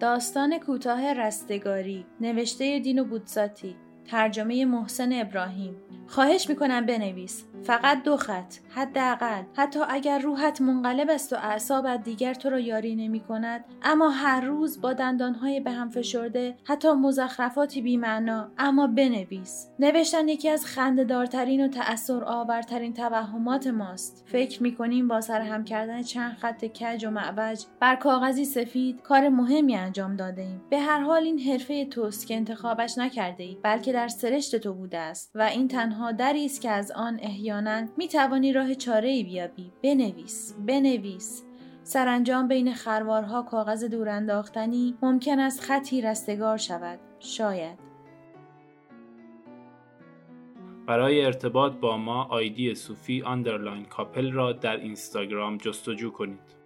داستان کوتاه رستگاری نوشته دینو بودساتی ترجمه محسن ابراهیم. خواهش می‌کنم بنویس. فقط دو خط. حداقل حتی اگر روحت منقلب است و اعصابت دیگر تو را یاری نمی کند اما هر روز با دندانهای به هم فشرده حتی مزخرفاتی بیمعنا اما بنویس. نوشتن یکی از خندهدارترین و تأثیر آورترین توهمات ماست. فکر می‌کنیم با سرهم کردن چند خط کج و معوج بر کاغذی سفید کار مهمی انجام داده ایم. به هر حال این حرفه توست که انتخابش نکرده ای بلکه در سرشت تو بوده است و این تنها دری است که از آن احیانا می توانی راه چاره ای بیابی. بنویس بنویس. سرانجام بین خروارها کاغذ دور انداختنی ممکن است خطی رستگار شود. شاید. برای ارتباط با ما ID صوفی underline کاپل را در اینستاگرام جستجو کنید.